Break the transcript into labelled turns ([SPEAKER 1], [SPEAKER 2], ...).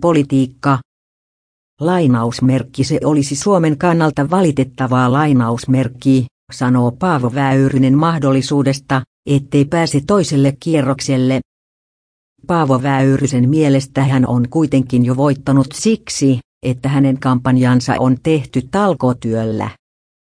[SPEAKER 1] Politiikka. Lainausmerkki se olisi Suomen kannalta valitettavaa lainausmerkki, sanoo Paavo Väyrynen mahdollisuudesta, ettei pääse toiselle kierrokselle. Paavo Väyrysen mielestä hän on kuitenkin jo voittanut siksi, että hänen kampanjansa on tehty talkotyöllä.